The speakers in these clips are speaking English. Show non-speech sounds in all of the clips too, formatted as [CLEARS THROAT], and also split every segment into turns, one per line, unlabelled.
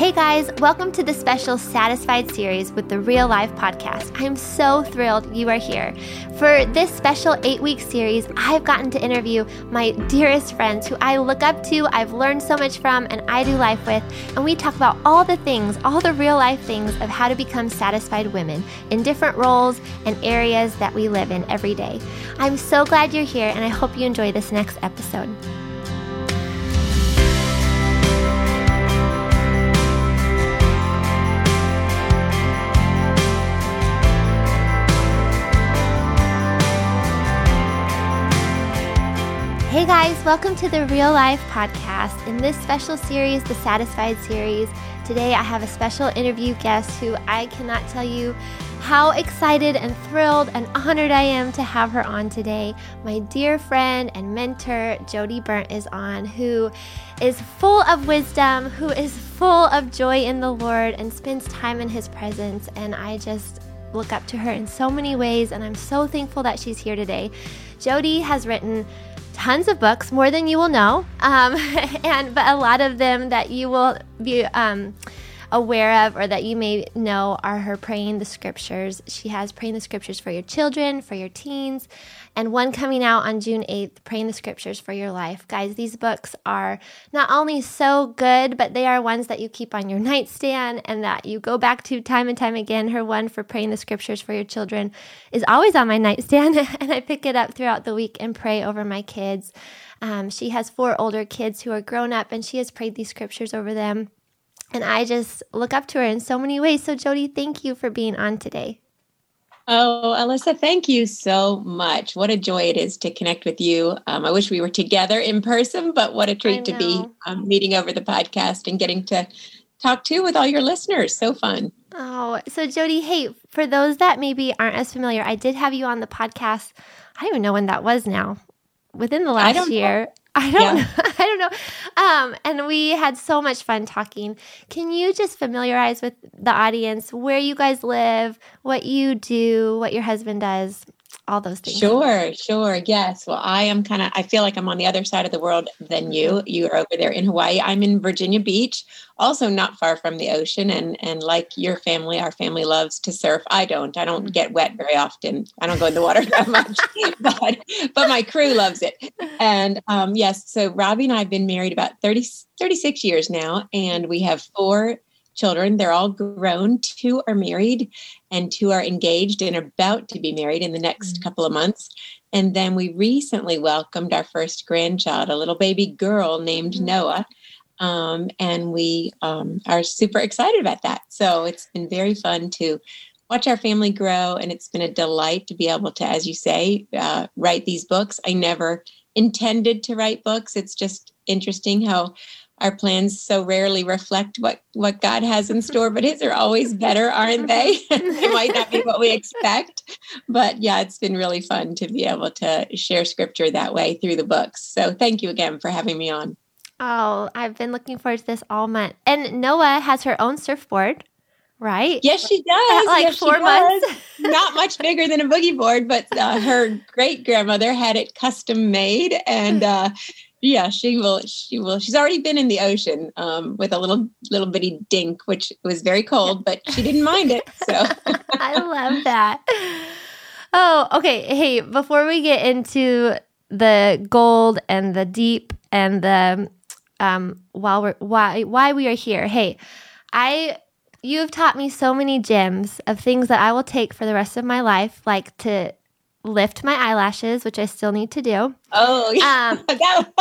Hey guys, welcome to the special Satisfied series with the Real Life podcast. I'm so thrilled you are here. For this special eight week series, I've gotten to interview my dearest friends who I look up to, I've learned so much from, and I do life with. And we talk about all the things, all the real life things of how to become satisfied women in different roles and areas that we live in every day. I'm so glad you're here, and I hope you enjoy this next episode. Hey guys, welcome to the Real Life Podcast. In this special series, the Satisfied series, today I have a special interview guest who I cannot tell you how excited and thrilled and honored I am to have her on today. My dear friend and mentor, Jodie Berndt, is on, who is full of wisdom, who is full of joy in the Lord, and spends time in His presence. And I just look up to her in so many ways, and I'm so thankful that she's here today. Jodie has written tons of books, more than you will know, um, [LAUGHS] and but a lot of them that you will be um, aware of or that you may know are her praying the scriptures. She has praying the scriptures for your children, for your teens, and one coming out on June 8th, praying the scriptures for your life. Guys, these books are not only so good, but they are ones that you keep on your nightstand and that you go back to time and time again. Her one for praying the scriptures for your children is always on my nightstand, [LAUGHS] and I pick it up throughout the week and pray over my kids. Um, she has four older kids who are grown up, and she has prayed these scriptures over them. And I just look up to her in so many ways. So, Jodie, thank you for being on today.
Oh, Alyssa, thank you so much. What a joy it is to connect with you. Um, I wish we were together in person, but what a treat to be um, meeting over the podcast and getting to talk to with all your listeners. So fun.
Oh, so Jodie, hey, for those that maybe aren't as familiar, I did have you on the podcast. I don't even know when that was now. Within the last year. Know. I don't yeah. [LAUGHS] I don't know. Um, and we had so much fun talking. Can you just familiarize with the audience where you guys live, what you do, what your husband does? All those things.
Sure, sure. Yes. Well, I am kind of, I feel like I'm on the other side of the world than you. You are over there in Hawaii. I'm in Virginia Beach, also not far from the ocean. And, and like your family, our family loves to surf. I don't, I don't get wet very often. I don't go in the water [LAUGHS] that much, but, but my crew loves it. And um, yes, so Robbie and I have been married about 30, 36 years now, and we have four children. They're all grown. Two are married, and two are engaged and about to be married in the next mm-hmm. couple of months. And then we recently welcomed our first grandchild, a little baby girl named mm-hmm. Noah. Um, and we um, are super excited about that. So it's been very fun to watch our family grow. And it's been a delight to be able to, as you say, uh, write these books. I never intended to write books. It's just interesting how our plans so rarely reflect what what God has in store, but his are always better, aren't they? [LAUGHS] they might not be what we expect, but yeah, it's been really fun to be able to share scripture that way through the books. So thank you again for having me on.
Oh, I've been looking forward to this all month. And Noah has her own surfboard, right?
Yes, she does.
At like
yes,
four months.
Not much bigger than a boogie board, but uh, her great grandmother had it custom made, and uh, yeah she will she will. She's already been in the ocean um, with a little little bitty dink which was very cold but she didn't mind it so. [LAUGHS]
I love that. Oh okay hey before we get into the gold and the deep and the um while we're why why we are here hey i you've taught me so many gems of things that i will take for the rest of my life like to lift my eyelashes, which I still need to do.
Oh, yeah. Um, [LAUGHS] [LAUGHS]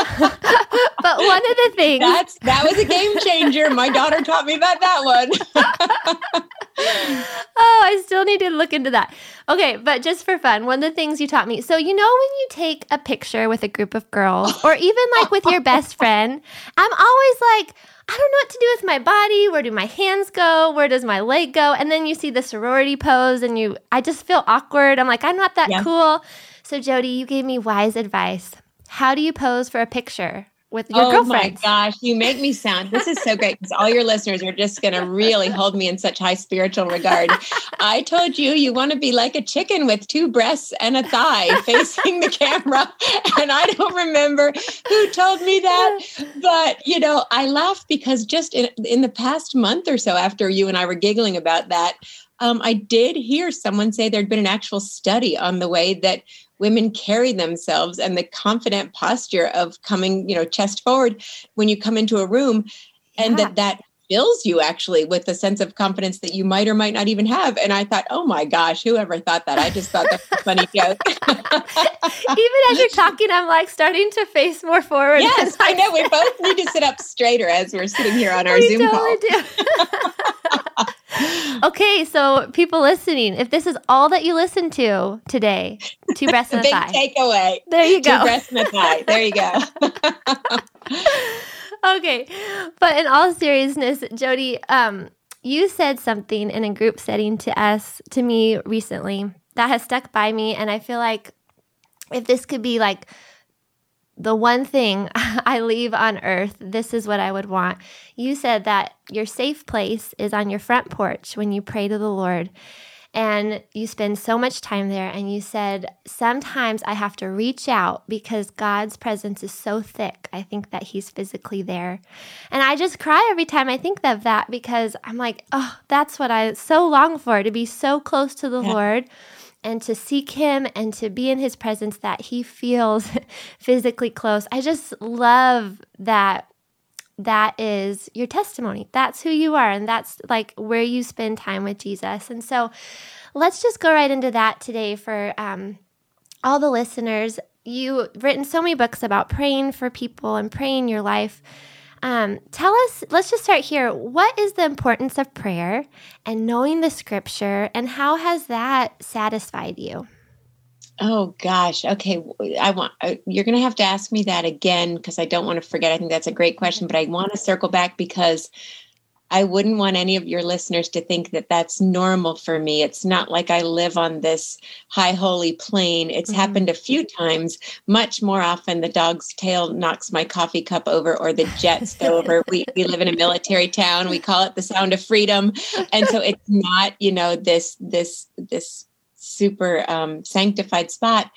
but one of the things
that's that was a game changer. My daughter taught me about that one. [LAUGHS]
oh, I still need to look into that. Okay, but just for fun, one of the things you taught me. So you know when you take a picture with a group of girls, or even like with your best friend, I'm always like I don't know what to do with my body. Where do my hands go? Where does my leg go? And then you see the sorority pose and you I just feel awkward. I'm like, I'm not that yeah. cool. So Jodie, you gave me wise advice. How do you pose for a picture? With your
oh
girlfriends.
my gosh, you make me sound this is so great because all your listeners are just going to really hold me in such high spiritual regard. I told you you want to be like a chicken with two breasts and a thigh [LAUGHS] facing the camera, and I don't remember who told me that, but you know I laugh because just in in the past month or so after you and I were giggling about that. Um, I did hear someone say there'd been an actual study on the way that women carry themselves and the confident posture of coming, you know, chest forward when you come into a room, and that that fills you actually with a sense of confidence that you might or might not even have. And I thought, oh my gosh, whoever thought that? I just thought that's a funny joke. [LAUGHS]
even as you're talking, I'm like starting to face more forward.
Yes, I know. We both need to sit up straighter as we're sitting here on our [LAUGHS] we Zoom totally
call. [LAUGHS] okay, so people listening, if this is all that you listen to today, two [LAUGHS] breasts and a
Big
thigh.
takeaway.
There you go.
Two breasts and a thigh. There you go. [LAUGHS]
okay, but in all seriousness, Jodie, um, you said something in a group setting to us, to me recently, that has stuck by me, and I feel like if this could be like the one thing [LAUGHS] I leave on earth, this is what I would want. You said that your safe place is on your front porch when you pray to the Lord. And you spend so much time there. And you said, sometimes I have to reach out because God's presence is so thick. I think that He's physically there. And I just cry every time I think of that because I'm like, oh, that's what I so long for to be so close to the yeah. Lord and to seek him and to be in his presence that he feels [LAUGHS] physically close. I just love that that is your testimony. That's who you are and that's like where you spend time with Jesus. And so let's just go right into that today for um, all the listeners. You've written so many books about praying for people and praying your life. Um, tell us, let's just start here. What is the importance of prayer and knowing the scripture, and how has that satisfied you?
Oh gosh. Okay. I want, uh, you're going to have to ask me that again because I don't want to forget. I think that's a great question, but I want to circle back because I wouldn't want any of your listeners to think that that's normal for me. It's not like I live on this high holy plane. It's mm-hmm. happened a few times. Much more often, the dog's tail knocks my coffee cup over or the jets go over. We, we live in a military town. We call it the sound of freedom. And so it's not, you know, this, this, this super um, sanctified spot.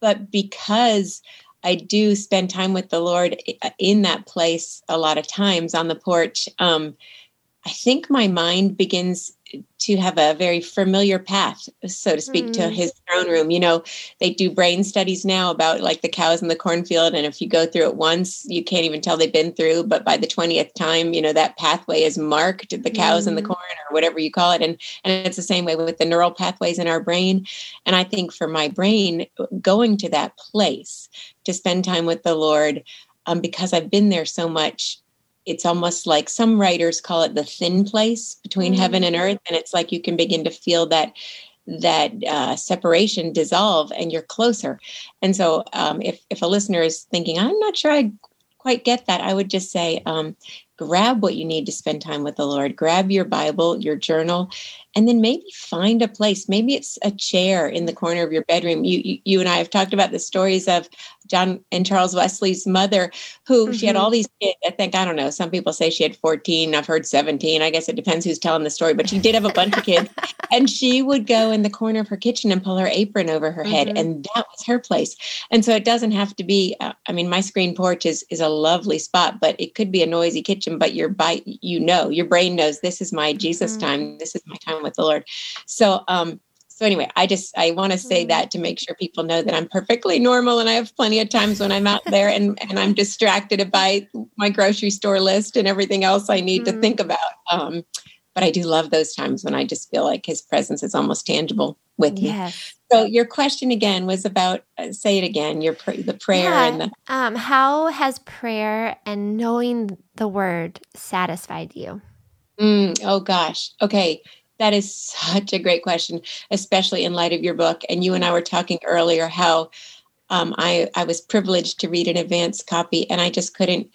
But because I do spend time with the Lord in that place a lot of times on the porch, um, I think my mind begins to have a very familiar path, so to speak, mm. to his throne room. You know, they do brain studies now about like the cows in the cornfield. And if you go through it once, you can't even tell they've been through. But by the 20th time, you know, that pathway is marked, the cows mm. in the corn or whatever you call it. And, and it's the same way with the neural pathways in our brain. And I think for my brain, going to that place to spend time with the Lord, um, because I've been there so much it's almost like some writers call it the thin place between mm-hmm. heaven and earth and it's like you can begin to feel that that uh, separation dissolve and you're closer and so um, if, if a listener is thinking i'm not sure i quite get that i would just say um, grab what you need to spend time with the lord grab your bible your journal and then maybe find a place maybe it's a chair in the corner of your bedroom you you, you and i have talked about the stories of John and Charles Wesley's mother, who mm-hmm. she had mm-hmm. all these kids. I think, I don't know, some people say she had 14. I've heard 17. I guess it depends who's telling the story, but she did have a bunch of kids. [LAUGHS] And she would go in the corner of her kitchen and pull her apron over her mm-hmm. head. And that was her place. And so it doesn't have to be, uh, I mean, my screen porch is, is a lovely spot, but it could be a noisy kitchen, but your bite, you know, your brain knows this is my Jesus mm-hmm. time. This is my time with the Lord. So, um, so anyway i just i want to say mm-hmm. that to make sure people know that i'm perfectly normal and i have plenty of times when i'm out there and, and i'm distracted by my grocery store list and everything else i need mm-hmm. to think about um, but i do love those times when i just feel like his presence is almost tangible with yes. me so your question again was about uh, say it again your pr- the prayer yeah. and the
um, how has prayer and knowing the word satisfied you
mm, oh gosh okay that is [LAUGHS] such a great question, especially in light of your book. And you and I were talking earlier how um, I, I was privileged to read an advanced copy and I just couldn't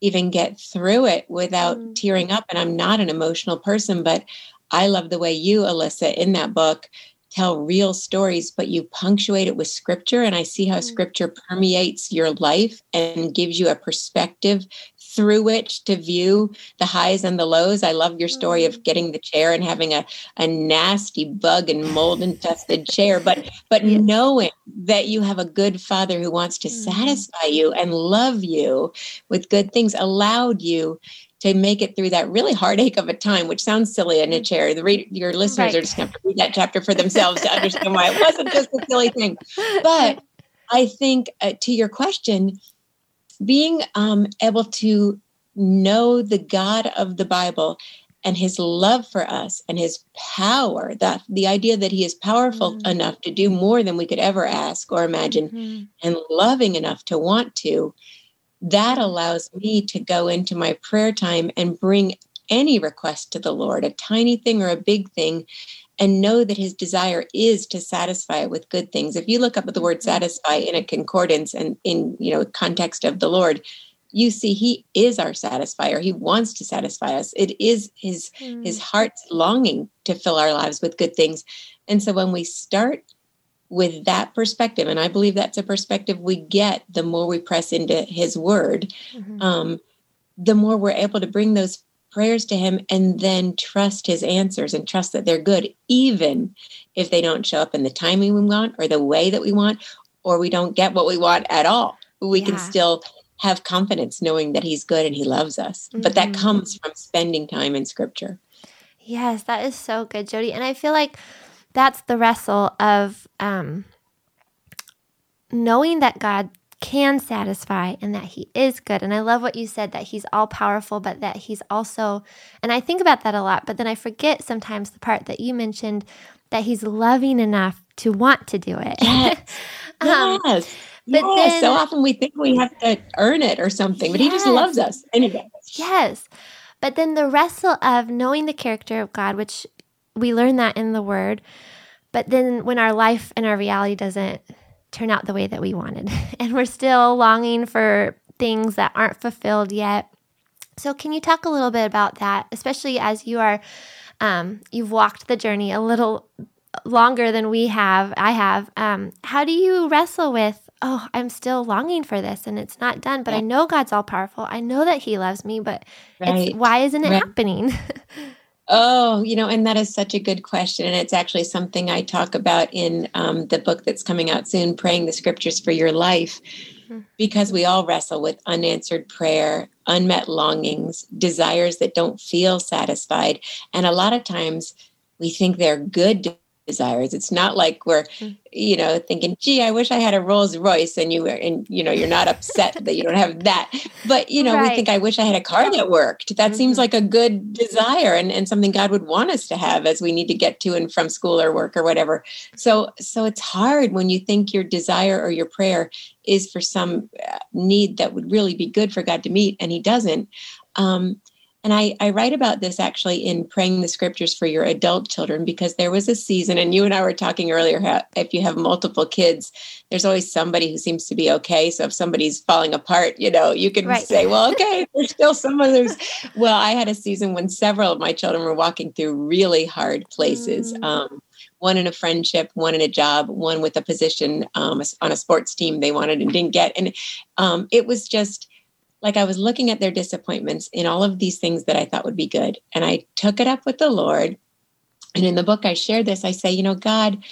even get through it without mm. tearing up. And I'm not an emotional person, but I love the way you, Alyssa, in that book tell real stories, but you punctuate it with scripture. And I see how mm. scripture permeates your life and gives you a perspective through which to view the highs and the lows. I love your story of mm. getting the chair and having a, a nasty bug and mold infested chair, but but yes. knowing that you have a good father who wants to mm. satisfy you and love you with good things allowed you to make it through that really heartache of a time, which sounds silly in a chair. The read, your listeners right. are just going to read that chapter for themselves to understand why it wasn't just a silly thing. [LAUGHS] But I think uh, to your question, being um, able to know the God of the Bible and his love for us and his power that the idea that he is powerful mm-hmm. enough to do more than we could ever ask or imagine mm-hmm. and loving enough to want to that allows me to go into my prayer time and bring any request to the Lord, a tiny thing or a big thing, and know that his desire is to satisfy it with good things. If you look up at the word mm-hmm. satisfy in a concordance and in you know context of the Lord, you see he is our satisfier. He wants to satisfy us. It is his mm. his heart's longing to fill our lives with good things. And so when we start with that perspective, and I believe that's a perspective we get the more we press into His Word, mm-hmm. um, the more we're able to bring those prayers to Him and then trust His answers and trust that they're good, even if they don't show up in the timing we want or the way that we want, or we don't get what we want at all. We yeah. can still have confidence knowing that He's good and He loves us. Mm-hmm. But that mm-hmm. comes from spending time in Scripture.
Yes, that is so good, Jodie. And I feel like that's the wrestle of um, knowing that God can satisfy and that He is good. And I love what you said that He's all powerful, but that He's also, and I think about that a lot, but then I forget sometimes the part that you mentioned that He's loving enough to want to do it.
Yes. [LAUGHS] um, yes. But yes. Then, so often we think we have to earn it or something, but yes. He just loves us anyway.
Yes. But then the wrestle of knowing the character of God, which we learn that in the word. But then when our life and our reality doesn't turn out the way that we wanted, [LAUGHS] and we're still longing for things that aren't fulfilled yet. So, can you talk a little bit about that, especially as you are, um, you've walked the journey a little longer than we have, I have. Um, how do you wrestle with, oh, I'm still longing for this and it's not done, but I know God's all powerful. I know that He loves me, but right. why isn't it right. happening? [LAUGHS]
Oh, you know, and that is such a good question. And it's actually something I talk about in um, the book that's coming out soon, Praying the Scriptures for Your Life, mm-hmm. because we all wrestle with unanswered prayer, unmet longings, desires that don't feel satisfied. And a lot of times we think they're good desires. It's not like we're, hmm. you know, thinking, gee, I wish I had a Rolls Royce and you were, and, you know, you're not upset that you don't have that. But, you know, right. we think, I wish I had a car that worked. That mm-hmm. seems like a good desire and, and something God would want us to have as we need to get to and from school or work or whatever. So, so it's hard when you think your desire or your prayer is for some uh, need that would really be good for God to meet and he doesn't. Um, and I, I write about this actually in praying the scriptures for your adult children because there was a season, and you and I were talking earlier, how if you have multiple kids, there's always somebody who seems to be okay. So if somebody's falling apart, you know, you can right. say, well, okay, [LAUGHS] there's still some others. well, I had a season when several of my children were walking through really hard places. Mm. Um, one in a friendship, one in a job, one with a position um, on a sports team they wanted and didn't get. And um, it was just, like I was looking at their disappointments in all of these things that I thought would be good. And I took it up with the Lord. And in the book, I share this. I say, you know, God,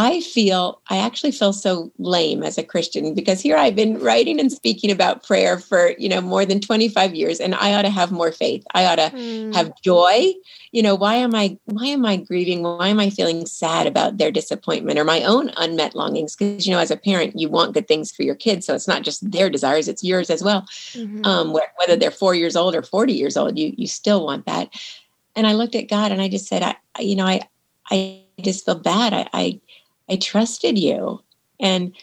I feel, I actually feel so lame as a Christian because here I've been writing and speaking about prayer for, you know, more than 25 years and I ought to have more faith. I ought to mm. have joy. You know, why am I, why am I grieving? Why am I feeling sad about their disappointment or my own unmet longings? Because, you know, as a parent, you want good things for your kids. So it's not just their desires, it's yours as well. Mm-hmm. Um, whether they're four years old or 40 years old, you, you still want that. And I looked at God and I just said, I, you know, I, I just feel bad. I, I I trusted you. And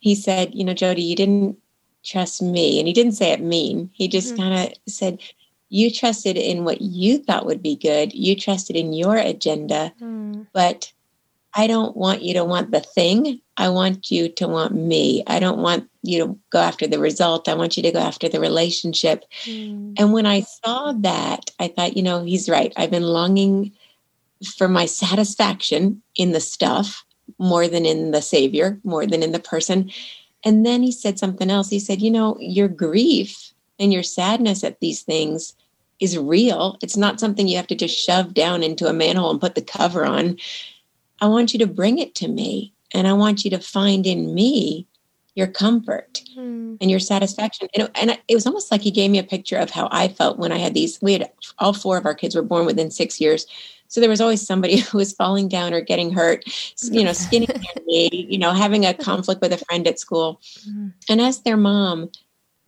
he said, You know, Jodie, you didn't trust me. And he didn't say it mean. He just mm-hmm. kind of said, You trusted in what you thought would be good. You trusted in your agenda. Mm. But I don't want you to want the thing. I want you to want me. I don't want you to go after the result. I want you to go after the relationship. Mm. And when I saw that, I thought, you know, he's right. I've been longing for my satisfaction in the stuff more than in the savior more than in the person and then he said something else he said you know your grief and your sadness at these things is real it's not something you have to just shove down into a manhole and put the cover on i want you to bring it to me and i want you to find in me your comfort mm. and your satisfaction. And, and it was almost like he gave me a picture of how I felt when I had these. We had all four of our kids were born within six years. So there was always somebody [LAUGHS] who was falling down or getting hurt, you know, skinny [LAUGHS] me, you know, having a conflict with a friend at school. Mm-hmm. And as their mom,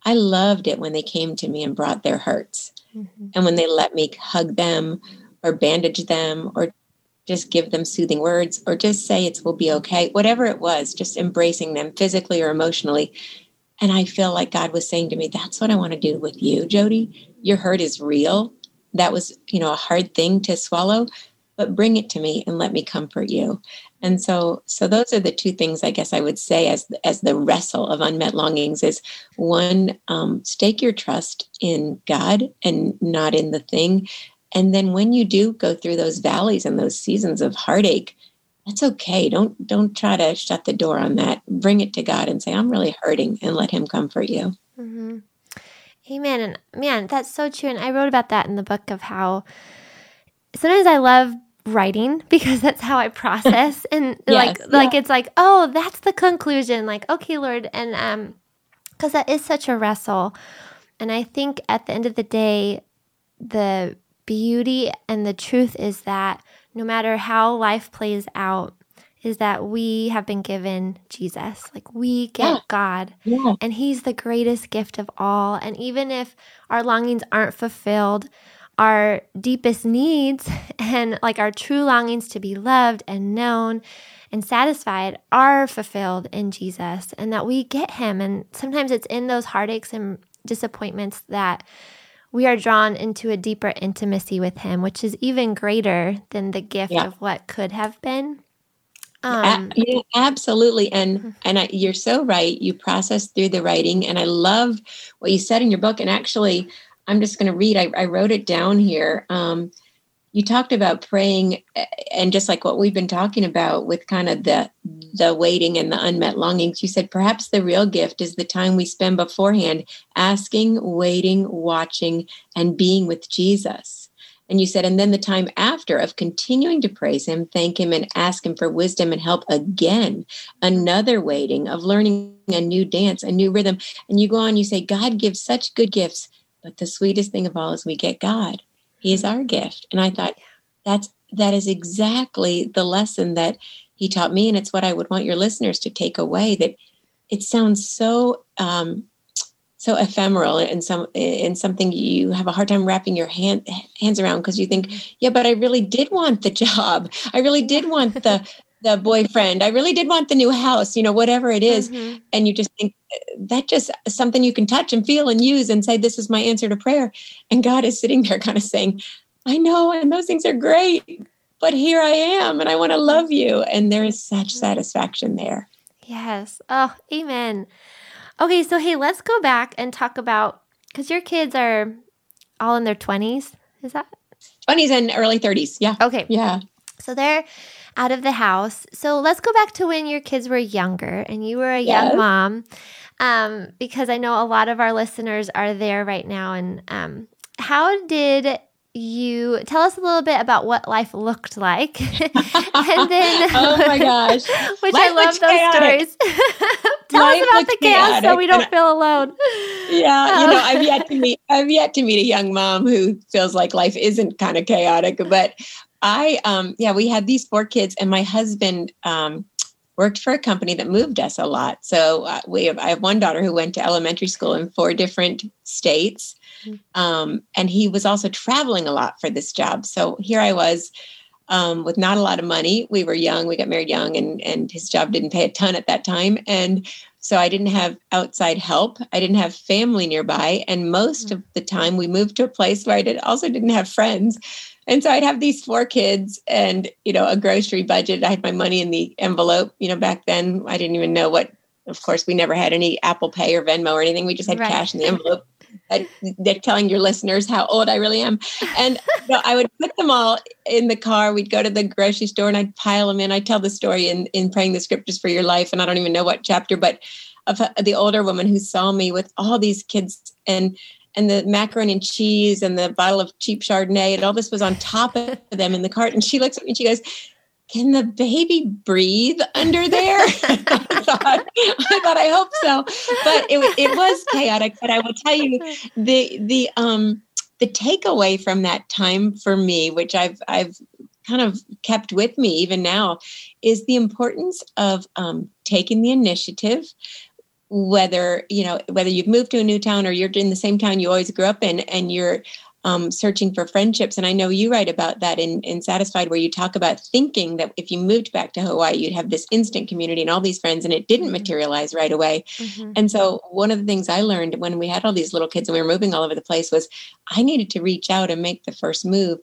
I loved it when they came to me and brought their hurts. Mm-hmm. And when they let me hug them or bandage them or just give them soothing words or just say it will be okay whatever it was just embracing them physically or emotionally and i feel like god was saying to me that's what i want to do with you jodie your hurt is real that was you know a hard thing to swallow but bring it to me and let me comfort you. And so so those are the two things i guess i would say as as the wrestle of unmet longings is one um, stake your trust in god and not in the thing. And then when you do go through those valleys and those seasons of heartache that's okay. Don't don't try to shut the door on that. Bring it to god and say i'm really hurting and let him comfort you. Mm-hmm.
Amen and man that's so true and i wrote about that in the book of how sometimes i love writing [LAUGHS] because that's how i process [LAUGHS] and yes, like yeah. like it's like oh that's the conclusion like okay lord and um because that is such a wrestle and i think at the end of the day the beauty and the truth is that no matter how life plays out, is that we have been given Jesus. Like we get yeah. God, yeah. and He's the greatest gift of all. And even if our longings aren't fulfilled, our deepest needs [LAUGHS] and like our true longings to be loved and known and satisfied are fulfilled in Jesus, and that we get Him. And sometimes it's in those heartaches and disappointments that we are drawn into a deeper intimacy with him, which is even greater than the gift yeah. of what could have been.
Um, yeah, absolutely, and mm-hmm. and I, you're so right. You process through the writing, and I love what you said in your book. And actually, I'm just going to read. I, I, wrote it down here. Um, you talked about praying and just like what we've been talking about with kind of the the waiting and the unmet longings you said perhaps the real gift is the time we spend beforehand asking waiting watching and being with jesus and you said and then the time after of continuing to praise him thank him and ask him for wisdom and help again another waiting of learning a new dance a new rhythm and you go on you say god gives such good gifts but the sweetest thing of all is we get god he is our gift. And I thought that's that is exactly the lesson that he taught me, and it's what I would want your listeners to take away. That it sounds so um, so ephemeral and some in something you have a hard time wrapping your hand, hands around because you think, yeah, but I really did want the job. I really did want the the boyfriend. I really did want the new house, you know, whatever it is. Mm-hmm. And you just think that just something you can touch and feel and use and say, This is my answer to prayer. And God is sitting there [LAUGHS] kind of saying, I know, and those things are great, but here I am and I want to love you. And there is such mm-hmm. satisfaction there.
Yes. Oh, amen. Okay, so hey, let's go back and talk about because your kids are all in their 20s. Is that
20s and early 30s? Yeah.
Okay.
Yeah.
So they're out of the house. So let's go back to when your kids were younger and you were a yes. young mom, um, because I know a lot of our listeners are there right now. And um, how did you tell us a little bit about what life looked like [LAUGHS] [LAUGHS] and
then oh my gosh [LAUGHS]
which life i love those chaotic. stories tell life us about the chaos chaotic. so we don't feel alone
yeah you know i've yet to meet i've yet to meet a young mom who feels like life isn't kind of chaotic but I, um, yeah, we had these four kids, and my husband um, worked for a company that moved us a lot. So uh, we have, I have one daughter who went to elementary school in four different states. Um, and he was also traveling a lot for this job. So here I was. Um, with not a lot of money, we were young. We got married young, and and his job didn't pay a ton at that time. And so I didn't have outside help. I didn't have family nearby, and most mm-hmm. of the time we moved to a place where I did also didn't have friends. And so I'd have these four kids and, you know, a grocery budget. I had my money in the envelope. You know, back then I didn't even know what, of course, we never had any Apple Pay or Venmo or anything. We just had right. cash in the envelope. They're telling your listeners how old I really am. And I would put them all in the car. We'd go to the grocery store and I'd pile them in. I tell the story in, in Praying the Scriptures for Your Life, and I don't even know what chapter, but of uh, the older woman who saw me with all these kids and and the macaroni and cheese and the bottle of cheap Chardonnay and all this was on top of them in the cart. And she looks at me and she goes, can the baby breathe under there? [LAUGHS] I, thought, I thought, I hope so, but it, it was chaotic. But I will tell you, the the um the takeaway from that time for me, which I've I've kind of kept with me even now, is the importance of um, taking the initiative. Whether you know whether you've moved to a new town or you're in the same town you always grew up in, and you're um, searching for friendships. And I know you write about that in, in Satisfied, where you talk about thinking that if you moved back to Hawaii, you'd have this instant community and all these friends, and it didn't mm-hmm. materialize right away. Mm-hmm. And so, one of the things I learned when we had all these little kids and we were moving all over the place was I needed to reach out and make the first move.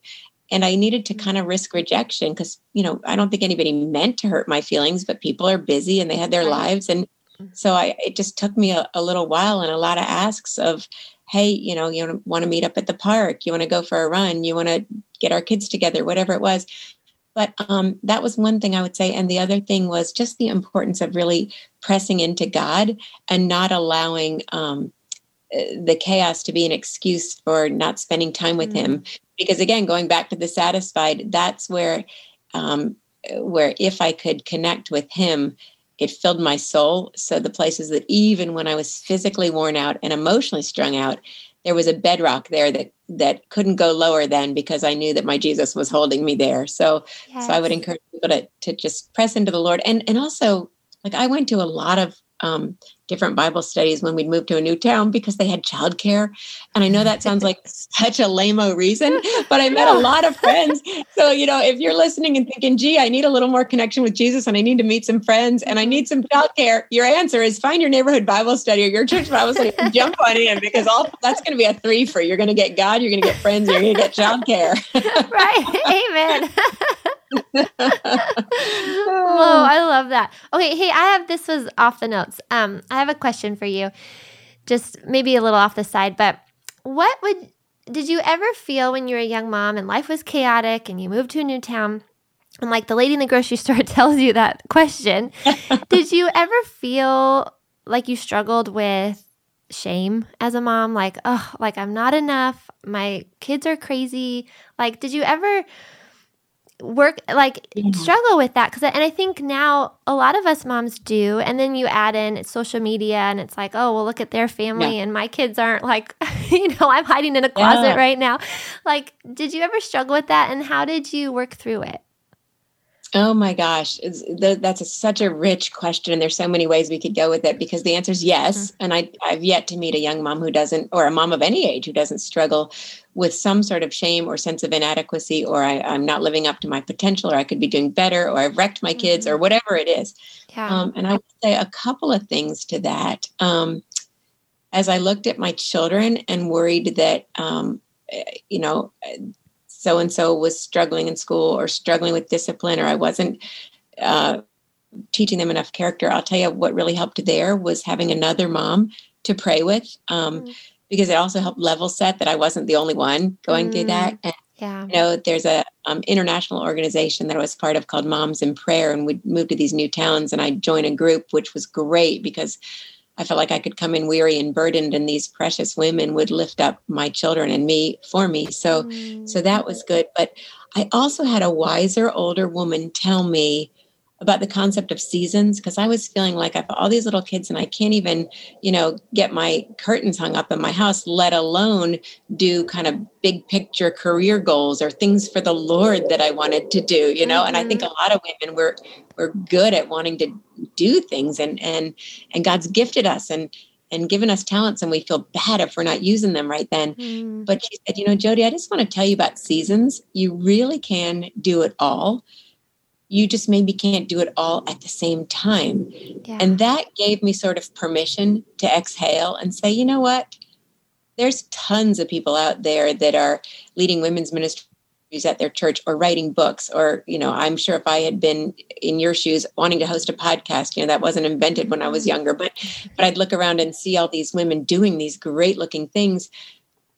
And I needed to kind of risk rejection because, you know, I don't think anybody meant to hurt my feelings, but people are busy and they had their lives. And mm-hmm. so I, it just took me a, a little while and a lot of asks of, hey, you know, you want to meet up at the park, you want to go for a run, you want to get our kids together, whatever it was. But um, that was one thing I would say. And the other thing was just the importance of really pressing into God and not allowing um, uh, the chaos to be an excuse for not spending time with mm-hmm. Him. Because again, going back to the satisfied, that's where, um, where if I could connect with Him, it filled my soul. So the places that even when I was physically worn out and emotionally strung out, there was a bedrock there that that couldn't go lower than because I knew that my Jesus was holding me there. So yes. so I would encourage people to to just press into the Lord and and also like I went to a lot of um, different Bible studies when we'd move to a new town because they had childcare. And I know that sounds like [LAUGHS] such a lameo reason, but I met a lot of friends. So, you know, if you're listening and thinking, gee, I need a little more connection with Jesus and I need to meet some friends and I need some childcare, your answer is find your neighborhood Bible study or your church Bible study and jump on in because all that's going to be a three for you're going to get God, you're going to get friends, you're going to get childcare. [LAUGHS]
right. Amen. [LAUGHS] oh, I love that. Okay, hey, I have this was off the notes. Um, I have a question for you. Just maybe a little off the side, but what would did you ever feel when you were a young mom and life was chaotic and you moved to a new town? And like the lady in the grocery [LAUGHS] store tells you that question, [LAUGHS] did you ever feel like you struggled with shame as a mom? Like, oh, like I'm not enough. My kids are crazy. Like, did you ever work like yeah. struggle with that because and i think now a lot of us moms do and then you add in social media and it's like oh well look at their family yeah. and my kids aren't like [LAUGHS] you know i'm hiding in a closet yeah. right now like did you ever struggle with that and how did you work through it
Oh my gosh, that's a, such a rich question, and there's so many ways we could go with it. Because the answer is yes, mm-hmm. and I, I've yet to meet a young mom who doesn't, or a mom of any age who doesn't struggle with some sort of shame or sense of inadequacy, or I, am not living up to my potential, or I could be doing better, or I've wrecked my kids, mm-hmm. or whatever it is. Yeah. Um, and I would say a couple of things to that. Um, as I looked at my children and worried that, um, eh, you know, so and so was struggling in school or struggling with discipline or I wasn't uh, teaching them enough character. I'll tell you what really helped there was having another mom to pray with um, mm. because it also helped level set that I wasn't the only one going mm. through that. And, yeah. You know, there's a um, international organization that I was part of called Moms in Prayer, and we'd move to these new towns, and I'd join a group, which was great because I felt like I could come in weary and burdened, and these precious women would lift up my children and me for me. So, mm. so that was good. But I also had a wiser older woman tell me about the concept of seasons because I was feeling like I've all these little kids and I can't even, you know, get my curtains hung up in my house, let alone do kind of big picture career goals or things for the Lord that I wanted to do, you know. Mm-hmm. And I think a mm-hmm. lot of women were were good at wanting to do things and and and God's gifted us and and given us talents and we feel bad if we're not using them right then. Mm. But she said, you know, Jodie, I just want to tell you about seasons. You really can do it all you just maybe can't do it all at the same time. Yeah. And that gave me sort of permission to exhale and say, you know what? There's tons of people out there that are leading women's ministries at their church or writing books or you know i'm sure if i had been in your shoes wanting to host a podcast you know that wasn't invented when i was mm-hmm. younger but but i'd look around and see all these women doing these great looking things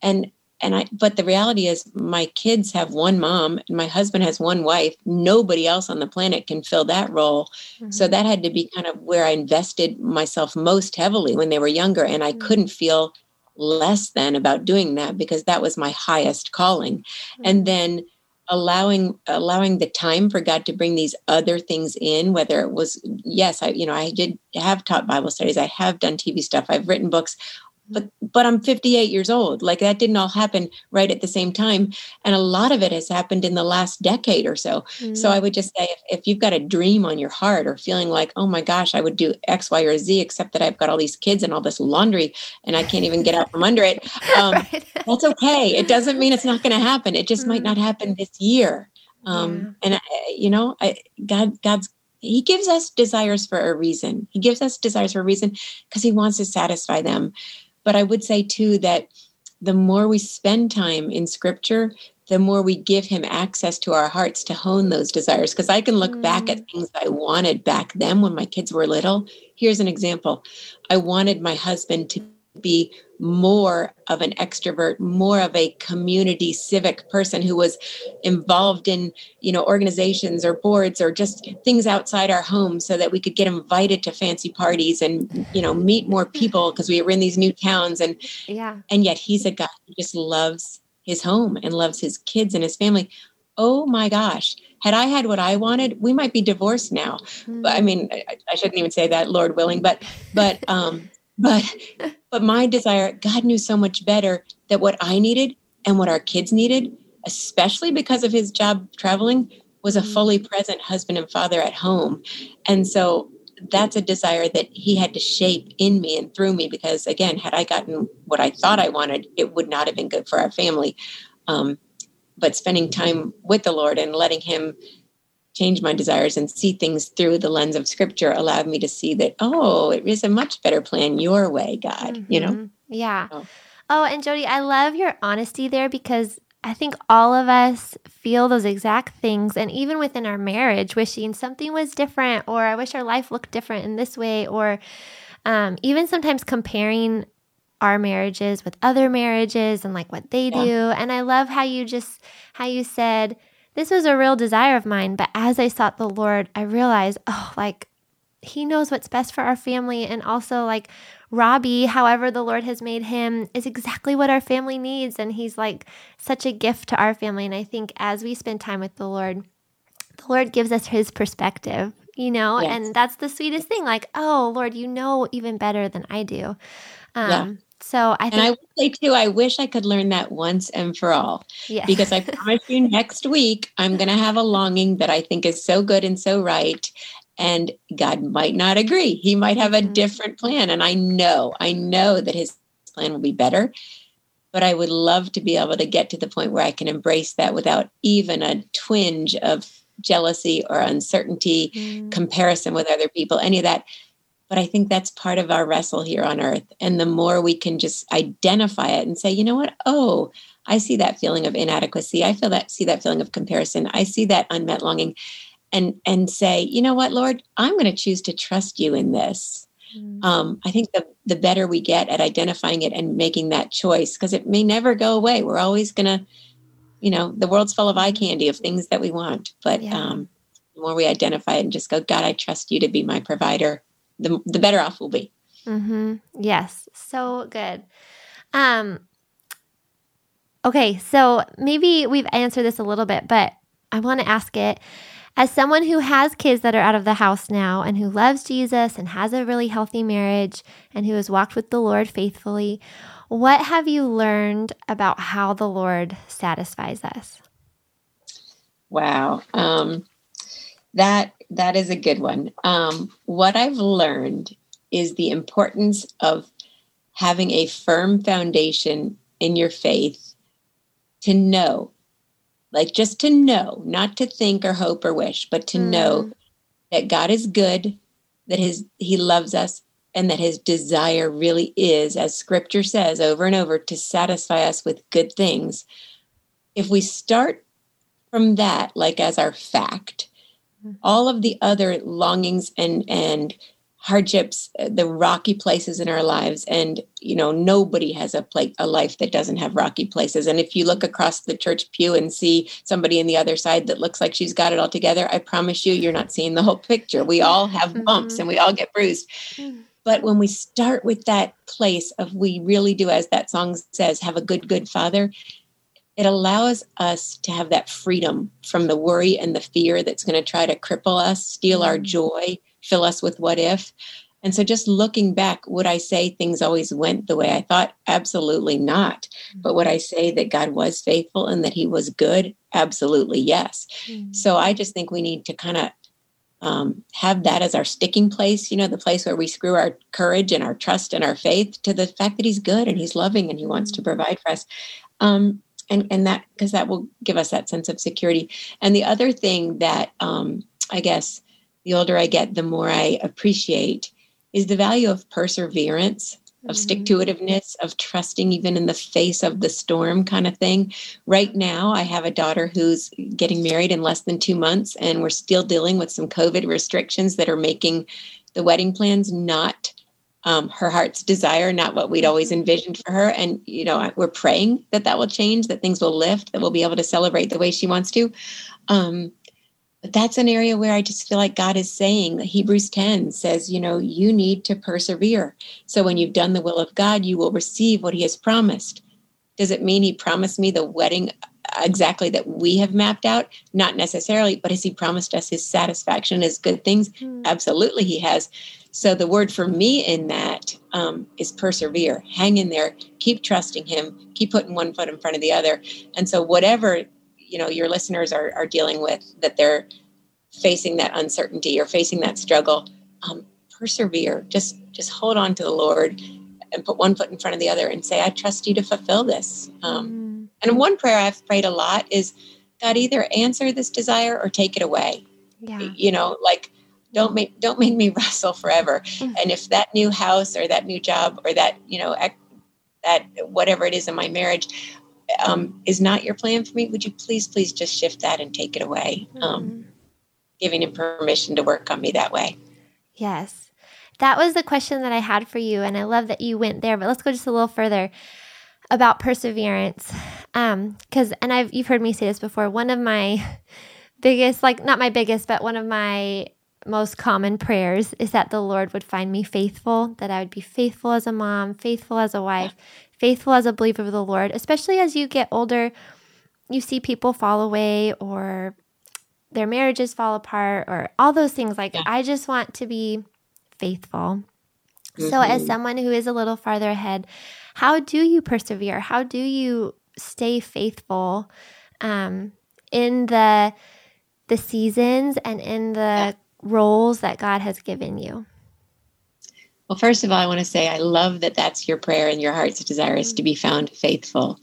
and and i but the reality is my kids have one mom and my husband has one wife nobody else on the planet can fill that role mm-hmm. so that had to be kind of where i invested myself most heavily when they were younger and i mm-hmm. couldn't feel less than about doing that because that was my highest calling mm-hmm. and then allowing allowing the time for god to bring these other things in whether it was yes i you know i did have taught bible studies i have done tv stuff i've written books but but i'm 58 years old like that didn't all happen right at the same time and a lot of it has happened in the last decade or so mm-hmm. so i would just say if, if, you've got a dream on your heart or feeling like oh my gosh i would do x y or z except that i've got all these kids and all this laundry and i can't even get out from under it [LAUGHS] um, right. that's okay it doesn't mean it's not going to happen it just mm-hmm. might not happen this year um, yeah. and I, you know I, god god's he gives us desires for a reason. He gives us desires for a reason because he wants to satisfy them. But I would say too that the more we spend time in scripture, the more we give him access to our hearts to hone those desires. Because I can look mm. back at mm. things I wanted back then when my kids were little. Here's an example I wanted my husband to be more of an extrovert more of a community civic person who was involved in you know organizations or boards or just things outside our home so that we could get invited to fancy parties and you know meet more people because we were in these new towns and yeah. and yet he's a guy who just loves his home and loves his kids and his family. Oh my gosh. Had i had what i wanted we might be divorced now. But i mean I, I shouldn't even say that lord willing but but um but [LAUGHS] but my desire god knew so much better that what i needed and what our kids needed especially because of his job traveling was a mm-hmm. fully present husband and father at home and so that's a desire that he had to shape in me and through me because again had i gotten what i thought i wanted it would not have been good for our family um, but spending time with the lord and letting him change my desires and see things through the lens of scripture allowed me to see that oh it is a much better plan your way god mm-hmm. you know mm-hmm.
yeah oh. oh and jodie i love your honesty there because i think all of us feel those exact things and even within our marriage wishing something was different or i wish our life looked different in this way or um, even sometimes comparing our marriages with other marriages and like what they yeah. do and i love how you just how you said this was a real desire of mine. But as I sought the Lord, I realized, oh, like, He knows what's best for our family. And also, like, Robbie, however the Lord has made him, is exactly what our family needs. And he's like such a gift to our family. And I think as we spend time with the Lord, the Lord gives us his perspective, you know? Yes. And that's the sweetest thing. Like, oh, Lord, you know even better than I do. Um, yeah. So I think,
and I would say too, I wish I could learn that once and for all. Yeah. Because I [LAUGHS] promise you, next week I'm going to have a longing that I think is so good and so right, and God might not agree. He might have a mm-hmm. different plan, and I know, I know that His plan will be better. But I would love to be able to get to the point where I can embrace that without even a twinge of jealousy or uncertainty, mm. comparison with other people, any of that but I think that's part of our wrestle here on earth. And the more we can just identify it and say, you know what? Oh, I see that feeling of inadequacy. I feel that see that feeling of comparison. I see that unmet longing. And and say, you know what, Lord, I'm going to choose to trust you in this. Mm. Um, I think the the better we get at identifying it and making that choice, because it may never go away. We're always gonna, you know, the world's full of eye candy of things that we want. But yeah. um, the more we identify it and just go, God, I trust you to be my provider the, the better off we'll be.
Mm-hmm. Yes, so good. Um, okay, so maybe we've answered this a little bit, but I want to ask it. As someone who has kids that are out of the house now and who loves Jesus and has a really healthy marriage and who has walked with the Lord faithfully, what have you learned about how the Lord satisfies us?
Wow. Um, that that is a good one. Um, what I've learned is the importance of having a firm foundation in your faith to know, like just to know, not to think or hope or wish, but to mm. know that God is good, that his he loves us, and that his desire really is, as scripture says over and over, to satisfy us with good things. If we start from that, like as our fact, mm-hmm. All of the other longings and and hardships, uh, the rocky places in our lives, and you know nobody has a a life that doesn't have rocky places. And if you look across the church pew and see somebody in the other side that looks like she's got it all together, I promise you, you're not seeing the whole picture. We all have bumps mm-hmm. and we all get bruised. Mm. But when we start with that place of we really do, as that song says, have a good, good father, it allows us to have that freedom from the worry and the fear that's going to try to cripple us, steal our mm. joy, fill us with what if. And so, just looking back, would I say things always went the way I thought? Absolutely not. But would I say that God was faithful and that He was good? Absolutely yes. Mm-hmm. So, I just think we need to kind of um, have that as our sticking place, you know, the place where we screw our courage and our trust and our faith to the fact that He's good and He's loving and He wants to mm. provide for us. Um, and and that because that will give us that sense of security and the other thing that um, i guess the older i get the more i appreciate is the value of perseverance of mm-hmm. stick to itiveness of trusting even in the face of the storm kind of thing right now i have a daughter who's getting married in less than two months and we're still dealing with some covid restrictions that are making the wedding plans not um, her heart's desire, not what we'd always mm-hmm. envisioned for her. And, you know, we're praying that that will change, that things will lift, that we'll be able to celebrate the way she wants to. Um, but that's an area where I just feel like God is saying that Hebrews 10 says, you know, you need to persevere. So when you've done the will of God, you will receive what He has promised. Does it mean He promised me the wedding exactly that we have mapped out? Not necessarily, but has He promised us His satisfaction, His good things? Mm. Absolutely, He has. So the word for me in that um, is persevere, hang in there, keep trusting Him, keep putting one foot in front of the other. And so whatever you know your listeners are, are dealing with, that they're facing that uncertainty or facing that struggle, um, persevere. Just just hold on to the Lord and put one foot in front of the other and say, "I trust you to fulfill this." Um, mm. And one prayer I've prayed a lot is, God, either answer this desire or take it away. Yeah. You know, like don't make don't make me [LAUGHS] wrestle forever. Mm-hmm. and if that new house or that new job or that you know that whatever it is in my marriage um, is not your plan for me would you please please just shift that and take it away? Um, mm-hmm. giving him permission to work on me that way.
Yes. That was the question that i had for you and i love that you went there but let's go just a little further about perseverance. Um because and i've you've heard me say this before one of my [LAUGHS] biggest like not my biggest but one of my most common prayers is that the Lord would find me faithful, that I would be faithful as a mom, faithful as a wife, faithful as a believer of the Lord, especially as you get older. You see people fall away or their marriages fall apart or all those things. Like, yeah. I just want to be faithful. Mm-hmm. So, as mm-hmm. someone who is a little farther ahead, how do you persevere? How do you stay faithful um, in the the seasons and in the yeah roles that God has given you?
Well, first of all, I want to say I love that that's your prayer and your heart's desire is to be found faithful.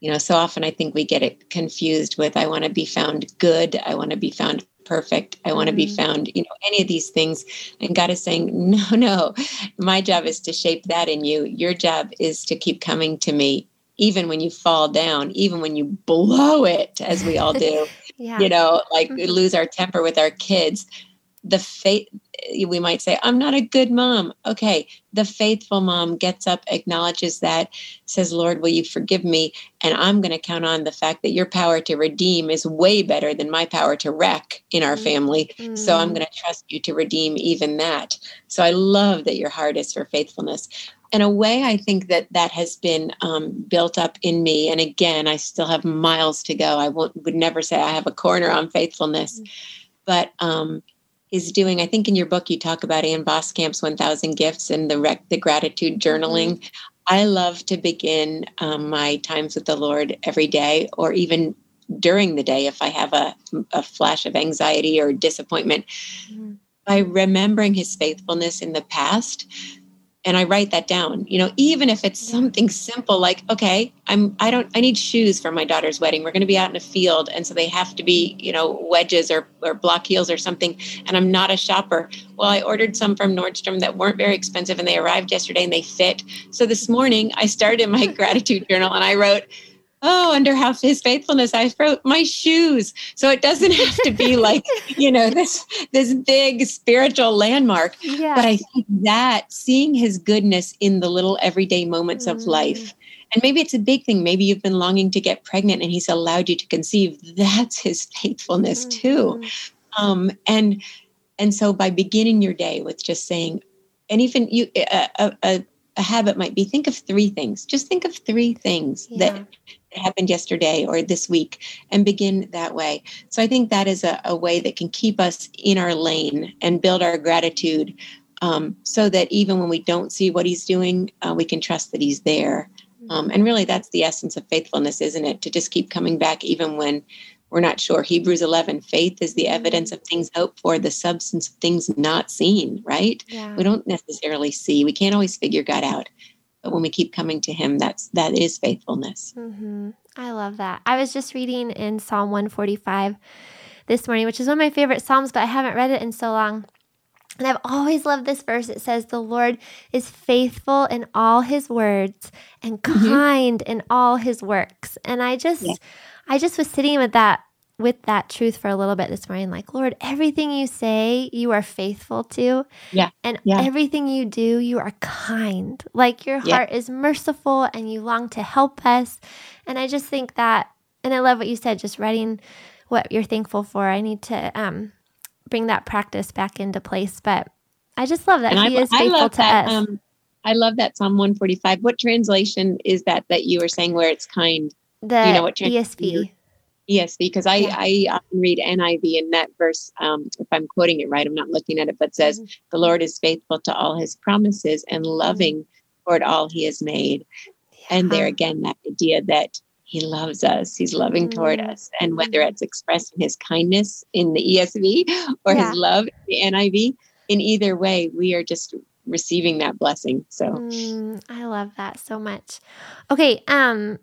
You know, so often I think we get it confused with I want to be found good, I want to be found perfect, I want to be mm-hmm. found, you know, any of these things. And God is saying, [LAUGHS] no, no, my job is to shape that in you. Your job is to keep coming to me even when you fall down, even when you blow it, as we all do, [LAUGHS] yeah. you know, like mm-hmm. lose our temper with our kids the faith we might say i'm not a good mom. Okay the faithful mom gets up acknowledges that says lord will you forgive me? And i'm going to count on the fact that your power to redeem is way better than my power to wreck in our family. Mm-hmm. so i'm going to trust you to redeem even that. So i love that your heart is for faithfulness. In a way i think that that has been um, built up in me and again i still have miles to go. I won't, would never say i have a corner on faithfulness. Mm-hmm. but um, is doing. I think in your book you talk about Ann Voskamp's 1000 Gifts and the rec- the gratitude journaling. Mm-hmm. I love to begin um, my times with the Lord every day, or even during the day if I have a, a flash of anxiety or disappointment, mm-hmm. by remembering His faithfulness in the past and I write that down. You know, even if it's something simple like, okay, I'm I don't I need shoes for my daughter's wedding. We're going to be out in a field, and so they have to be you know wedges or or block heels or something. And I'm not a shopper. Well, I ordered some from Nordstrom that weren't very expensive, and they arrived yesterday and they fit. So this morning I started my [LAUGHS] gratitude journal and I wrote. Oh, under how his faithfulness, I wrote my shoes. So it doesn't [LAUGHS] have to be like, you know, this this big spiritual landmark. Yeah. But I think that seeing his goodness in the little everyday moments mm. of life. And maybe it's a big thing. Maybe you've been longing to get pregnant and he's allowed you to conceive. That's his faithfulness mm-hmm. too. Um, and and so by beginning your day with just saying, and even you a, a, a habit might be think of three things. Just think of three things yeah. that happened yesterday or this week and begin that way. So I think that is a, a way that can keep us in our lane and build our gratitude um, so that even when we don't see what he's doing, uh, we can trust that he's there. Um, and really, that's the essence of faithfulness, isn't it? To just keep coming back even when we're not sure. Hebrews 11 faith is the evidence of things hoped for, the substance of things not seen, right? Yeah. We don't necessarily see, we can't always figure God out but when we keep coming to him that's that is faithfulness
mm-hmm. i love that i was just reading in psalm 145 this morning which is one of my favorite psalms but i haven't read it in so long and I've always loved this verse. It says, The Lord is faithful in all his words and mm-hmm. kind mm-hmm. in all his works. And I just, yeah. I just was sitting with that with that truth for a little bit this morning like lord everything you say you are faithful to
yeah.
and
yeah.
everything you do you are kind. Like your heart is merciful and you long to help us. And i just think that and i love what you said just writing what you're thankful for. I need to um bring that practice back into place but i just love that and he I, is faithful to
that,
us.
um, i love that psalm 145 what translation is that that you were saying where it's kind?
The you know what esv
ESV because I, yeah. I often read NIV and that verse, um, if I'm quoting it right, I'm not looking at it, but says, mm-hmm. The Lord is faithful to all his promises and mm-hmm. loving mm-hmm. toward all he has made. Yeah. And there again, that idea that he loves us, he's loving mm-hmm. toward us. And whether mm-hmm. it's expressed in his kindness in the ESV or yeah. his love in the NIV, in either way, we are just receiving that blessing. So
mm, I love that so much. Okay, um,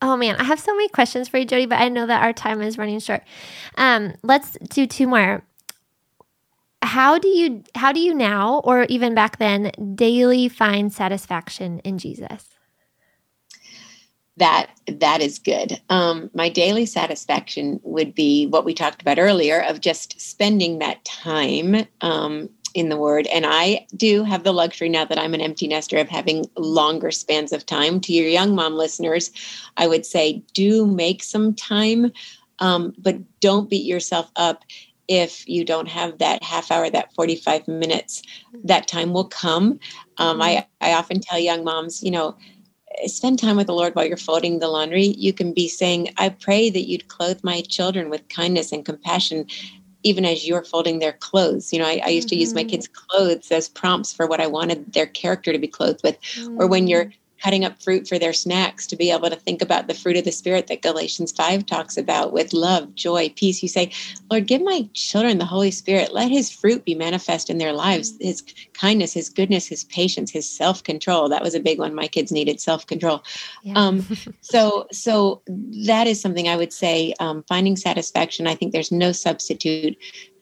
Oh man, I have so many questions for you, Jodie, but I know that our time is running short. Um, let's do two more. How do you how do you now or even back then daily find satisfaction in Jesus?
That that is good. Um, my daily satisfaction would be what we talked about earlier of just spending that time um, in the word. And I do have the luxury now that I'm an empty nester of having longer spans of time. To your young mom listeners, I would say do make some time, um, but don't beat yourself up if you don't have that half hour, that 45 minutes. That time will come. Um, I, I often tell young moms, you know, spend time with the Lord while you're folding the laundry. You can be saying, I pray that you'd clothe my children with kindness and compassion even as you're folding their clothes. You know, I, I used mm-hmm. to use my mm-hmm. kids' clothes as prompts for what I wanted their character to be clothed with. Mm-hmm. Or when you're cutting up fruit for their snacks to be able to think about the fruit of the spirit that Galatians 5 talks about with love, joy, peace. You say, Lord, give my children the Holy Spirit. Let his fruit be manifest in their lives. His kindness, his goodness, his patience, his self-control. That was a big one. My kids needed self-control. Yeah. Um, [LAUGHS] so, so that is something I would say, um, finding satisfaction. I think there's no substitute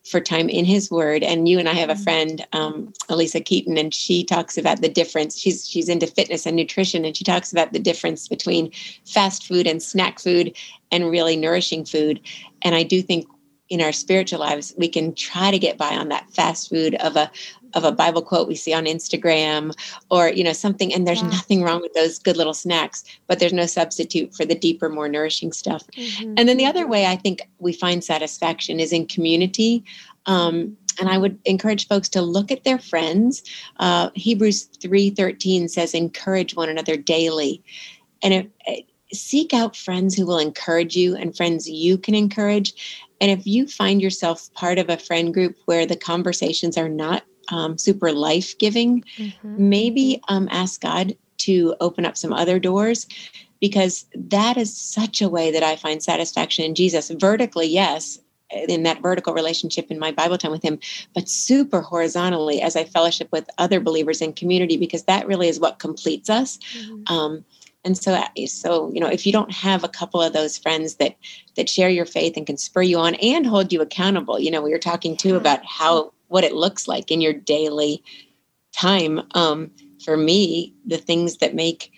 for time in his word. And you and i have a mm-hmm. friend um, elisa keaton and she talks about the difference. She's she's into fitness and nutrition and she talks about the difference between fast food and snack food and really nourishing food. And i do think in our spiritual lives we can try to get by on that fast food of a of a bible quote we see on instagram or you know something and there's yeah. nothing wrong with those good little snacks but there's no substitute for the deeper more nourishing stuff. Mm-hmm. and then the other way i think we find satisfaction is in community. Um, and i would encourage folks to look at their friends. Uh, hebrews 3.13 says encourage one another daily. And it, it, seek out friends who will encourage you and friends you can encourage. And if you find yourself part of a friend group where the conversations are not um, super life giving, mm-hmm. maybe um, ask God to open up some other doors because that is such a way that I find satisfaction in Jesus. Vertically, yes, in that vertical relationship in my Bible time with Him, but super horizontally as I fellowship with other believers in community because that really is what completes us. Mm-hmm. Um, and so so you know if you don't have a couple of those friends that that share your faith and can spur you on and hold you accountable you know we were talking too about how what it looks like in your daily time um, for me the things that make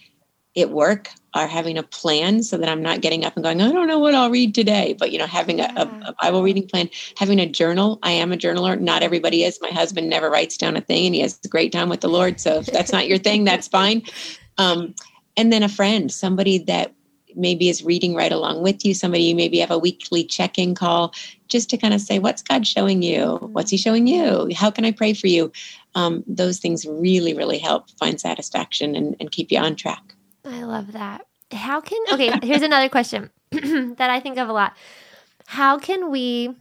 it work are having a plan so that I'm not getting up and going, I don't know what I'll read today. But, you know, having yeah. a, a, Bible reading plan, having a journal. I am a journaler. Not everybody is. My husband never writes down a thing and he has a great time with the Lord. So if that's not your thing, that's fine. [LAUGHS] Um, and then a friend, somebody that maybe is reading right along with you, somebody you maybe have a weekly check in call just to kind of say, What's God showing you? What's He showing you? How can I pray for you? Um, those things really, really help find satisfaction and, and keep you on track.
I love that. How can, okay, here's another question [CLEARS THROAT] that I think of a lot. How can we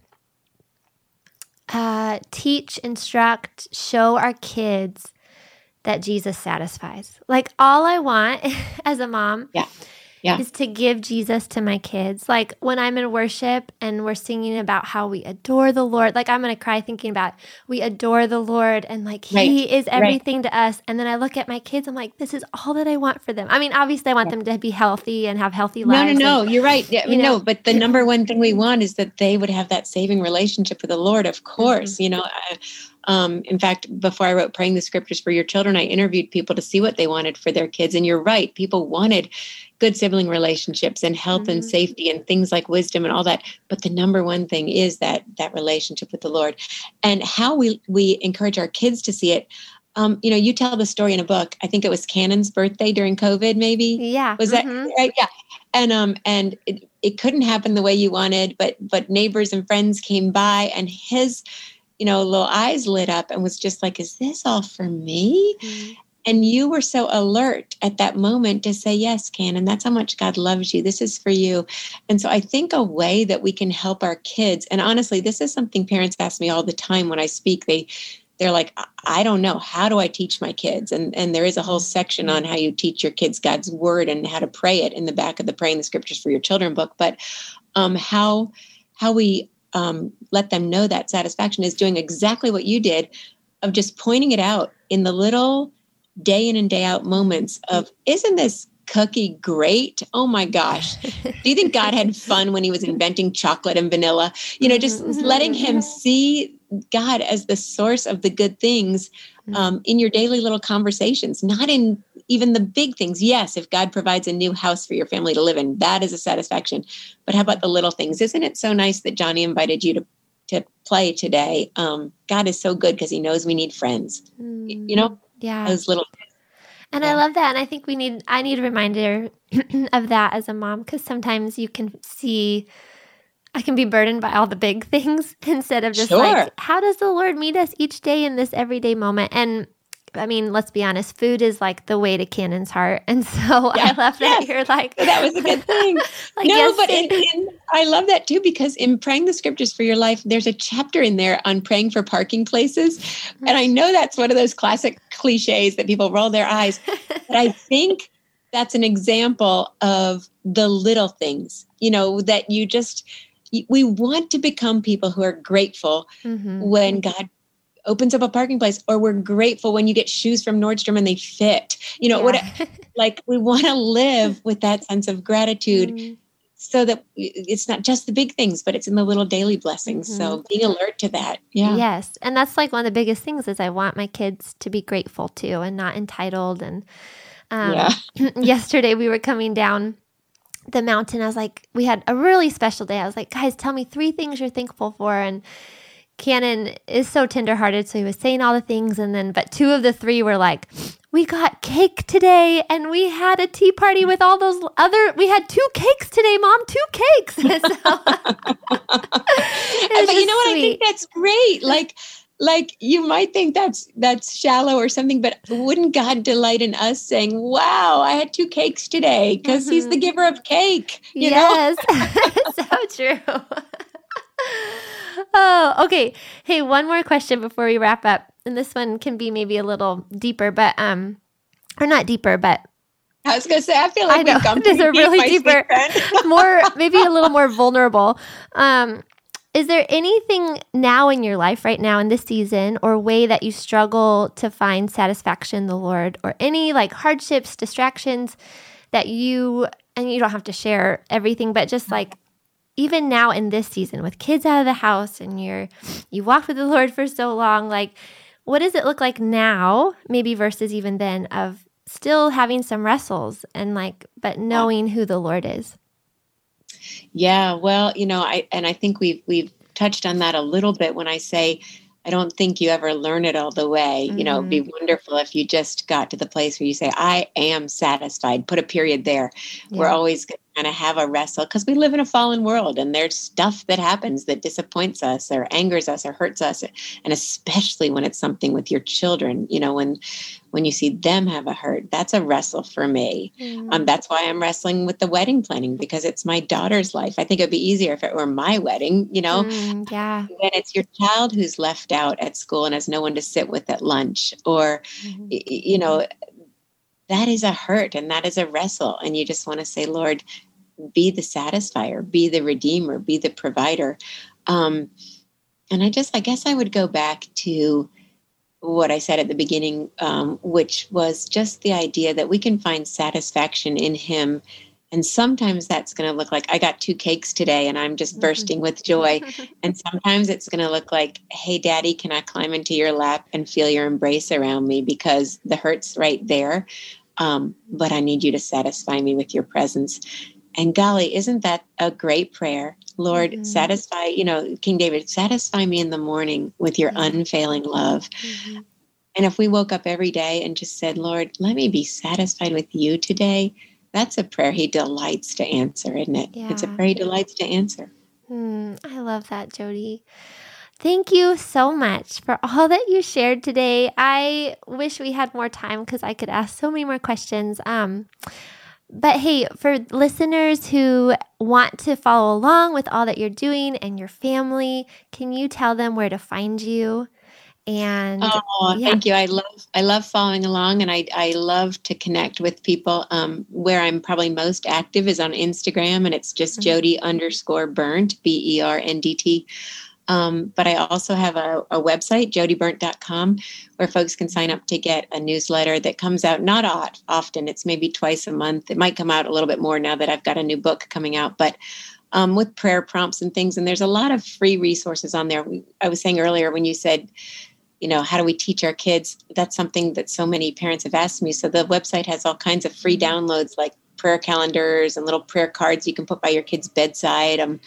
uh, teach, instruct, show our kids that Jesus satisfies? Like, all I want [LAUGHS] as a mom
yeah yeah.
is to give Jesus to my kids. Like when I'm in worship and we're singing about how we adore the Lord, like I'm going to cry thinking about we adore the Lord and like right. He is everything right. to us. And then I look at my kids, I'm like, this is all that I want for them. I mean, obviously, I want them to be healthy and have healthy lives.
No, no, no, you're right. Yeah, you know, no, but the number one thing we want is that they would have that saving relationship with the Lord, of course. Mm-hmm. You know, I, um, in fact, before I wrote Praying the Scriptures for Your Children, I interviewed people to see what they wanted for their kids. And you're right, people wanted good sibling relationships and health mm-hmm. and safety and things like wisdom and all that. But the number one thing is that that relationship with the Lord. And how we we encourage our kids to see it. Um, you know, you tell the story in a book. I think it was Cannon's birthday during COVID, maybe.
Yeah.
Was mm-hmm. that right? Yeah. And um and it, it couldn't happen the way you wanted, but but neighbors and friends came by and his you know, little eyes lit up and was just like, is this all for me? Mm-hmm. And you were so alert at that moment to say, yes, Cannon, that's how much God loves you. This is for you. And so I think a way that we can help our kids, and honestly, this is something parents ask me all the time when I speak. They they're like, I don't know, how do I teach my kids? And and there is a whole section on how you teach your kids God's word and how to pray it in the back of the Praying the Scriptures for Your Children book. But um, how how we um, let them know that satisfaction is doing exactly what you did of just pointing it out in the little day in and day out moments of isn't this cookie great oh my gosh [LAUGHS] do you think god had fun when he was inventing chocolate and vanilla you know just mm-hmm. letting him see god as the source of the good things mm-hmm. um, in your daily little conversations not in even the big things. Yes, if God provides a new house for your family to live in, that is a satisfaction. But how about the little things? Isn't it so nice that Johnny invited you to to play today? Um, God is so good because He knows we need friends. Mm, you know,
yeah,
those little.
And yeah. I love that, and I think we need. I need a reminder [CLEARS THROAT] of that as a mom because sometimes you can see. I can be burdened by all the big [LAUGHS] things instead of just sure. like, how does the Lord meet us each day in this everyday moment? And I mean, let's be honest, food is like the way to Cannon's heart. And [LAUGHS] so yeah, I love that yes. you're like,
that was a good thing. [LAUGHS] like, no, yes. but in, in, I love that too, because in praying the scriptures for your life, there's a chapter in there on praying for parking places. And I know that's one of those classic cliches that people roll their eyes. But I [LAUGHS] think that's an example of the little things, you know, that you just, we want to become people who are grateful mm-hmm. when God opens up a parking place or we're grateful when you get shoes from Nordstrom and they fit. You know, yeah. what like we want to live with that sense of gratitude mm. so that it's not just the big things, but it's in the little daily blessings. Mm-hmm. So being alert to that. Yeah.
Yes. And that's like one of the biggest things is I want my kids to be grateful too and not entitled and um, yeah. [LAUGHS] yesterday we were coming down the mountain. I was like, we had a really special day. I was like, guys, tell me three things you're thankful for. And Cannon is so tenderhearted, so he was saying all the things, and then but two of the three were like, "We got cake today, and we had a tea party with all those other. We had two cakes today, Mom, two cakes." [LAUGHS] so, [LAUGHS] but
you know what? Sweet. I think that's great. Like, like you might think that's that's shallow or something, but wouldn't God delight in us saying, "Wow, I had two cakes today," because mm-hmm. He's the mm-hmm. giver of cake. You
yes, [LAUGHS] so true [LAUGHS] oh, okay. Hey, one more question before we wrap up. And this one can be maybe a little deeper, but um or not deeper, but
I was gonna say I feel like I
know,
we've
these are really deeper, [LAUGHS] more [LAUGHS] maybe a little more vulnerable. Um, is there anything now in your life right now in this season or way that you struggle to find satisfaction in the Lord or any like hardships, distractions that you and you don't have to share everything, but just like even now in this season with kids out of the house and you're you walked with the [LAUGHS] Lord for so long, like what does it look like now, maybe versus even then of still having some wrestles and like, but knowing who the Lord is.
Yeah, well, you know, I and I think we've we've touched on that a little bit when I say I don't think you ever learn it all the way. Mm-hmm. You know, it'd be mm-hmm. wonderful if you just got to the place where you say, I am satisfied, put a period there. Yeah. We're always going to kind of have a wrestle because we live in a fallen world and there's stuff that happens that disappoints us or angers us or hurts us. And especially when it's something with your children, you know, when when you see them have a hurt, that's a wrestle for me. Mm. Um, that's why I'm wrestling with the wedding planning because it's my daughter's life. I think it'd be easier if it were my wedding, you know?
Mm, yeah.
When it's your child who's left out at school and has no one to sit with at lunch, or, mm-hmm. you know, that is a hurt and that is a wrestle. And you just want to say, Lord, be the satisfier, be the redeemer, be the provider. Um, and I just, I guess I would go back to what I said at the beginning, um, which was just the idea that we can find satisfaction in Him. And sometimes that's going to look like I got two cakes today and I'm just mm-hmm. bursting with joy. [LAUGHS] and sometimes it's going to look like, hey, daddy, can I climb into your lap and feel your embrace around me because the hurt's right there. Um, but I need you to satisfy me with your presence. And golly, isn't that a great prayer? Lord, mm-hmm. satisfy, you know, King David, satisfy me in the morning with your mm-hmm. unfailing love. Mm-hmm. And if we woke up every day and just said, Lord, let me be satisfied with you today, that's a prayer he delights to answer, isn't it? Yeah. It's a prayer he delights to answer.
Mm, I love that, Jodie. Thank you so much for all that you shared today. I wish we had more time because I could ask so many more questions. Um, but hey, for listeners who want to follow along with all that you're doing and your family, can you tell them where to find you? And
oh, yeah. thank you. I love I love following along, and I I love to connect with people. Um, where I'm probably most active is on Instagram, and it's just mm-hmm. Jodie underscore Berndt B E R N D T. Um, but I also have a, a website, jodieberndt.com, where folks can sign up to get a newsletter that comes out not often. It's maybe twice a month. It might come out a little bit more now that I've got a new book coming out, but um, with prayer prompts and things. And there's a lot of free resources on there. I was saying earlier when you said, you know, how do we teach our kids? That's something that so many parents have asked me. So the website has all kinds of free downloads like prayer calendars and little prayer cards you can put by your kid's bedside. Um,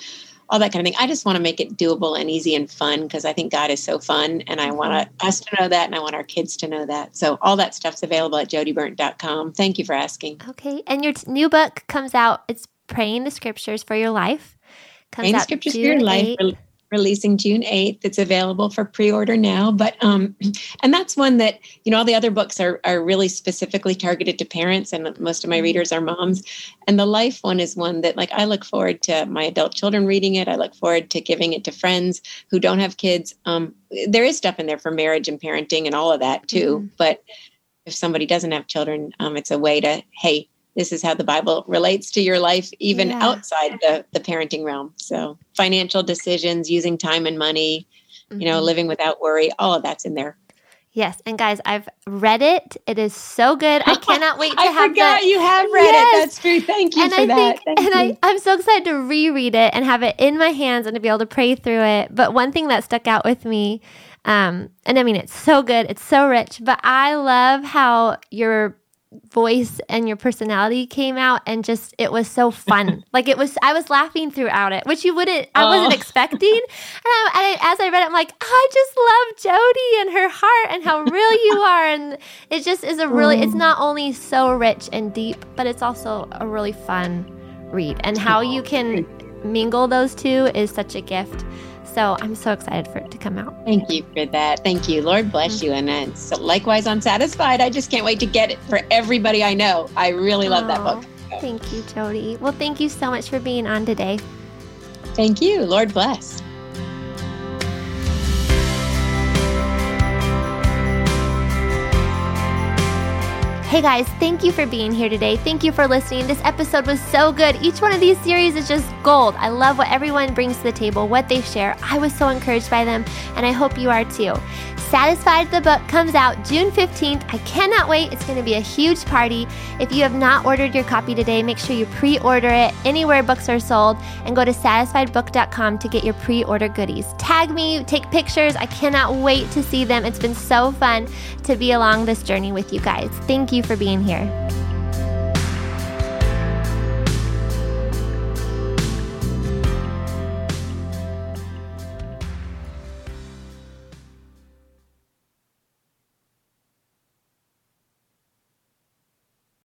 all that kind of thing. I just want to make it doable and easy and fun because I think God is so fun and I want mm-hmm. us to know that and I want our kids to know that. So all that stuff's available at jodieberndt.com. Thank you for asking.
Okay. And your t- new book comes out. It's Praying the Scriptures for Your Life.
Comes Praying the Scriptures June for Your Life releasing June 8th. It's available for pre-order now. But um, [CLEARS THROAT] and that's one that, you know, all the other books are are really specifically targeted to parents and most of my mm-hmm. readers are moms. And the life one is one that like I look forward to my adult children reading it. I look forward to giving it to friends who don't have kids. Um, there is stuff in there for marriage and parenting and all of that too. Mm-hmm. But if somebody doesn't have children, um, it's a way to, hey, this is how the Bible relates to your life, even yeah. outside the, the parenting realm. So, financial decisions, using time and money, mm-hmm. you know, mm-hmm. living without worry, all of that's in there.
Yes, and guys, I've read it. It is so good. I [LAUGHS] cannot wait to I have.
I forgot
the,
you have read yes. it. That's true. Thank you
and
for
I
that.
Think, and I, I'm so excited to reread it and have it in my hands and to be able to pray through it. But one thing that stuck out with me, um, and I mean, it's so good. It's so rich. But I love how your voice and your personality came out and just it was so fun. [LAUGHS] Like it was i was laughing throughout it which you wouldn't i wasn't oh. [LAUGHS] expecting. And, I, I, as i read it i'm like oh, i just love jodie and her heart and how real you [LAUGHS] are. And it just is a really it's mm. not only so rich and deep but it's also a really fun read. And how you oh, can mingle those two is such a gift so I'm so excited for it to come out.
Thank you for that. Thank you. Lord bless mm-hmm. you. And so likewise, I'm satisfied. I just can't wait to get it for everybody I know. I really love that book.
Thank you, Jodie. Well, thank you so much for being on today.
Thank you. Lord bless.
Hey guys, thank you for being here today. Thank you for listening. This episode was so good. Each one of these series is just gold. I love what everyone brings to the table, what they share. I was so encouraged by them, and I hope you are too. Satisfied the book comes out June 15th. I cannot wait. It's going to be a huge party. If you have not ordered your copy today, make sure you pre order it anywhere books are sold and go to satisfiedbook.com to get your pre order goodies. Tag me, take pictures. I cannot wait to see them. It's been so fun to be along this journey with you guys. Thank you for being here.